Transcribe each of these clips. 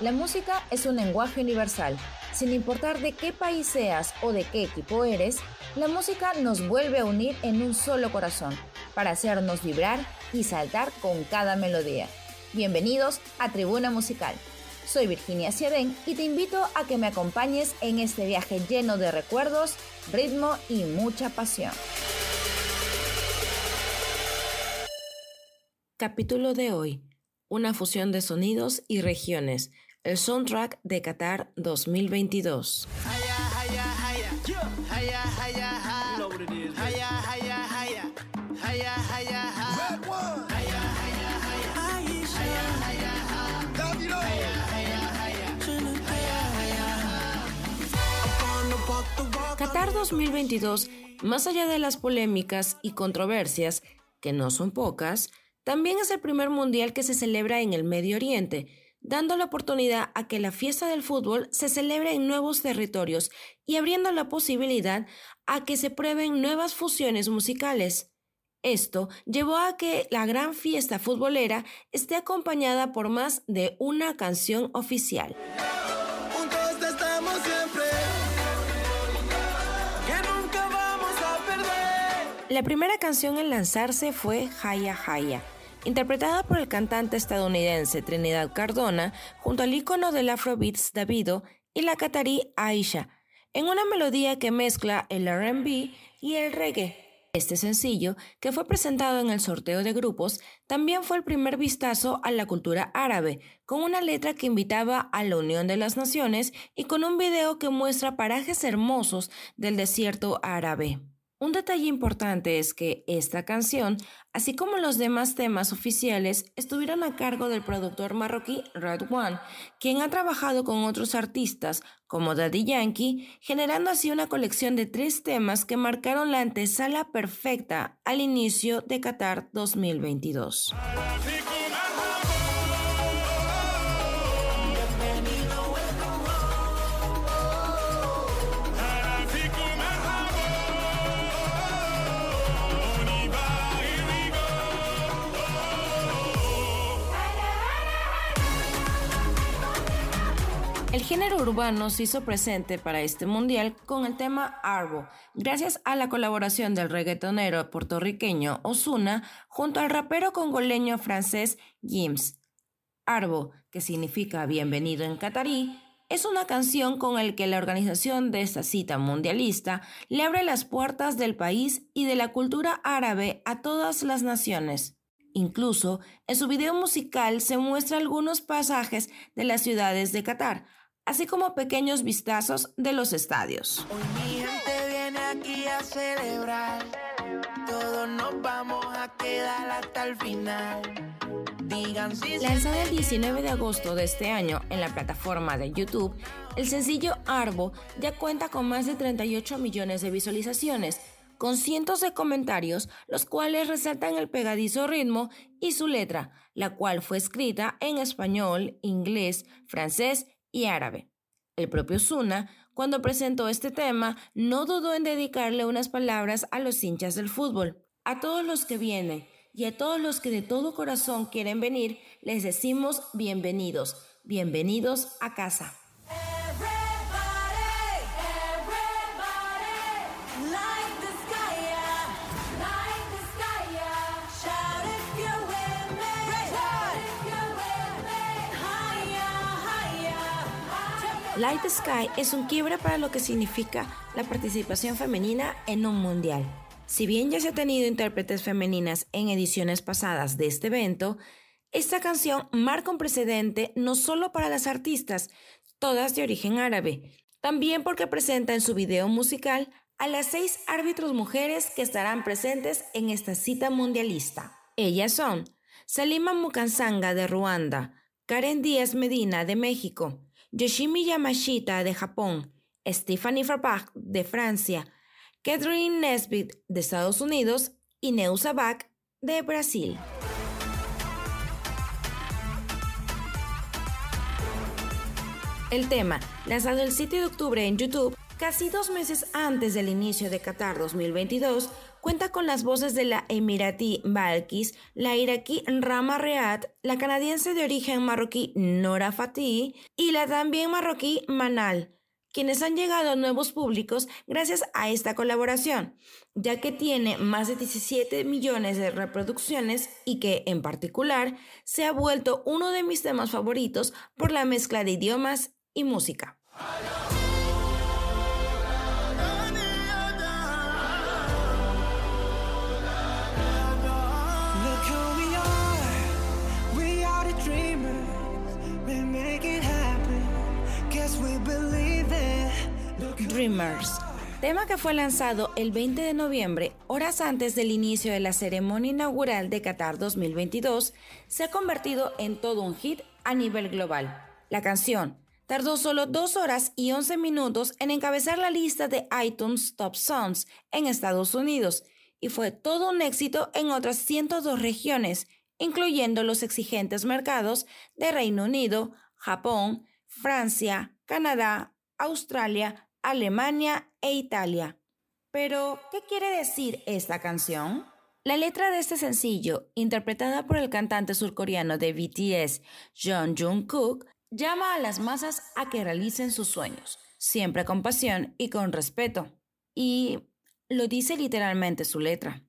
La música es un lenguaje universal. Sin importar de qué país seas o de qué equipo eres, la música nos vuelve a unir en un solo corazón, para hacernos vibrar y saltar con cada melodía. Bienvenidos a Tribuna Musical. Soy Virginia Ciadén y te invito a que me acompañes en este viaje lleno de recuerdos, ritmo y mucha pasión. Capítulo de hoy. Una fusión de sonidos y regiones el soundtrack de Qatar 2022. Qatar 2022, más allá de las polémicas y controversias, que no son pocas, también es el primer mundial que se celebra en el Medio Oriente, dando la oportunidad a que la fiesta del fútbol se celebre en nuevos territorios y abriendo la posibilidad a que se prueben nuevas fusiones musicales. Esto llevó a que la gran fiesta futbolera esté acompañada por más de una canción oficial. La primera canción en lanzarse fue Haya Haya interpretada por el cantante estadounidense Trinidad Cardona junto al ícono del Afrobeats Davido y la catarí Aisha, en una melodía que mezcla el RB y el reggae. Este sencillo, que fue presentado en el sorteo de grupos, también fue el primer vistazo a la cultura árabe, con una letra que invitaba a la unión de las naciones y con un video que muestra parajes hermosos del desierto árabe. Un detalle importante es que esta canción, así como los demás temas oficiales, estuvieron a cargo del productor marroquí Red One, quien ha trabajado con otros artistas como Daddy Yankee, generando así una colección de tres temas que marcaron la antesala perfecta al inicio de Qatar 2022. El género urbano se hizo presente para este mundial con el tema Arbo, gracias a la colaboración del reggaetonero puertorriqueño Osuna junto al rapero congoleño francés Gims. Arbo, que significa bienvenido en catarí, es una canción con la que la organización de esta cita mundialista le abre las puertas del país y de la cultura árabe a todas las naciones. Incluso en su video musical se muestra algunos pasajes de las ciudades de Qatar, así como pequeños vistazos de los estadios. Hoy mi gente viene aquí a celebrar. Todos nos vamos a quedar hasta el final. Lanzada el 19 de agosto de este año en la plataforma de YouTube, el sencillo Arbo ya cuenta con más de 38 millones de visualizaciones, con cientos de comentarios, los cuales resaltan el pegadizo ritmo y su letra, la cual fue escrita en español, inglés, francés y árabe. El propio Zuna, cuando presentó este tema, no dudó en dedicarle unas palabras a los hinchas del fútbol. A todos los que vienen y a todos los que de todo corazón quieren venir, les decimos bienvenidos, bienvenidos a casa. Light Sky es un quiebre para lo que significa la participación femenina en un mundial. Si bien ya se ha tenido intérpretes femeninas en ediciones pasadas de este evento, esta canción marca un precedente no solo para las artistas, todas de origen árabe, también porque presenta en su video musical a las seis árbitros mujeres que estarán presentes en esta cita mundialista. Ellas son Salima Mukansanga de Ruanda, Karen Díaz Medina de México, Yoshimi Yamashita de Japón, Stephanie Farbach de Francia, Catherine Nesbitt de Estados Unidos y Neusa Bach de Brasil. El tema, lanzado el 7 de octubre en YouTube, casi dos meses antes del inicio de Qatar 2022, cuenta con las voces de la emiratí Balkis, la iraquí Rama Reat, la canadiense de origen marroquí Nora Fatih y la también marroquí Manal quienes han llegado a nuevos públicos gracias a esta colaboración, ya que tiene más de 17 millones de reproducciones y que, en particular, se ha vuelto uno de mis temas favoritos por la mezcla de idiomas y música. Dreamers, tema que fue lanzado el 20 de noviembre, horas antes del inicio de la ceremonia inaugural de Qatar 2022, se ha convertido en todo un hit a nivel global. La canción tardó solo 2 horas y 11 minutos en encabezar la lista de iTunes Top Songs en Estados Unidos y fue todo un éxito en otras 102 regiones, incluyendo los exigentes mercados de Reino Unido, Japón, Francia, Canadá, Australia, Alemania e Italia. Pero, ¿qué quiere decir esta canción? La letra de este sencillo, interpretada por el cantante surcoreano de BTS, Jung Jungkook, llama a las masas a que realicen sus sueños, siempre con pasión y con respeto. Y lo dice literalmente su letra.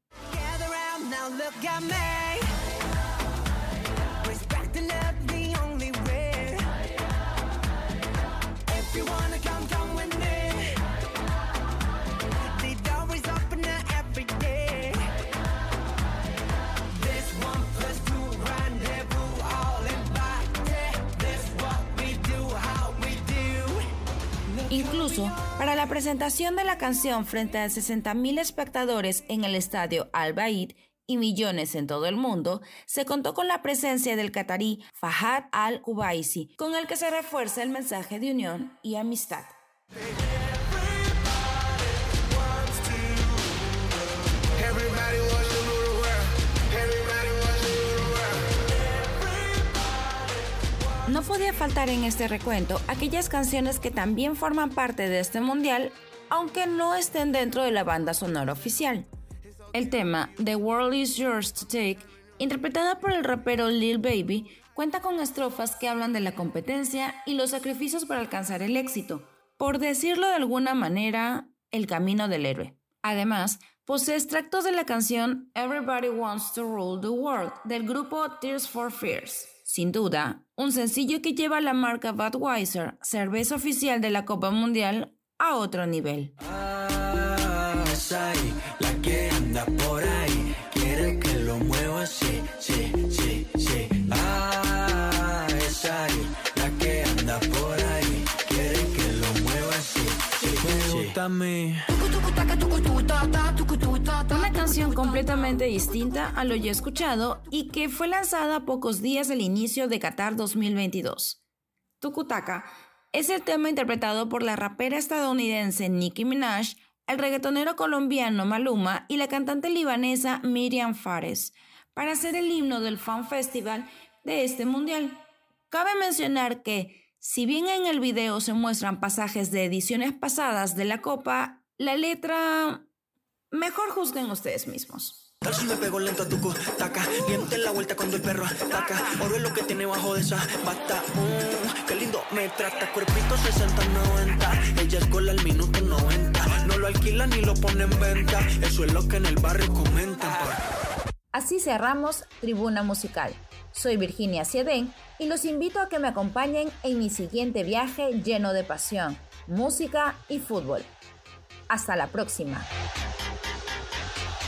Incluso, para la presentación de la canción frente a 60.000 espectadores en el estadio Al Baid y millones en todo el mundo, se contó con la presencia del catarí Fahad Al-Kubaisi, con el que se refuerza el mensaje de unión y amistad. No podía faltar en este recuento aquellas canciones que también forman parte de este mundial, aunque no estén dentro de la banda sonora oficial. El tema The World Is Yours to Take, interpretada por el rapero Lil Baby, cuenta con estrofas que hablan de la competencia y los sacrificios para alcanzar el éxito, por decirlo de alguna manera, el camino del héroe. Además, posee extractos de la canción Everybody Wants to Rule the World del grupo Tears for Fears. Sin duda, un sencillo que lleva la marca Budweiser, cerveza oficial de la Copa Mundial, a otro nivel. Completamente distinta a lo ya escuchado y que fue lanzada pocos días del inicio de Qatar 2022. Tukutaka es el tema interpretado por la rapera estadounidense Nicki Minaj, el reggaetonero colombiano Maluma y la cantante libanesa Miriam Fares, para ser el himno del Fan Festival de este mundial. Cabe mencionar que si bien en el video se muestran pasajes de ediciones pasadas de la copa, la letra... Mejor juzguen ustedes mismos. Tal si me pego lento a tu taca, diente la vuelta cuando el perro ataca. Oro es lo que tiene bajo de esa bata. Mm, qué lindo me trata, cuerpito 60-90. Ella es gol al minuto 90. No lo alquila ni lo pone en venta. Eso es lo que en el barrio comentan. Así cerramos Tribuna Musical. Soy Virginia Siedén y los invito a que me acompañen en mi siguiente viaje lleno de pasión, música y fútbol. Hasta la próxima.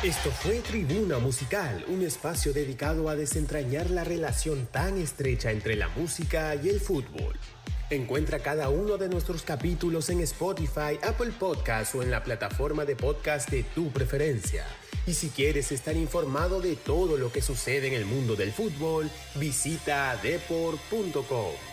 Esto fue Tribuna Musical, un espacio dedicado a desentrañar la relación tan estrecha entre la música y el fútbol. Encuentra cada uno de nuestros capítulos en Spotify, Apple Podcasts o en la plataforma de podcast de tu preferencia. Y si quieres estar informado de todo lo que sucede en el mundo del fútbol, visita deport.com.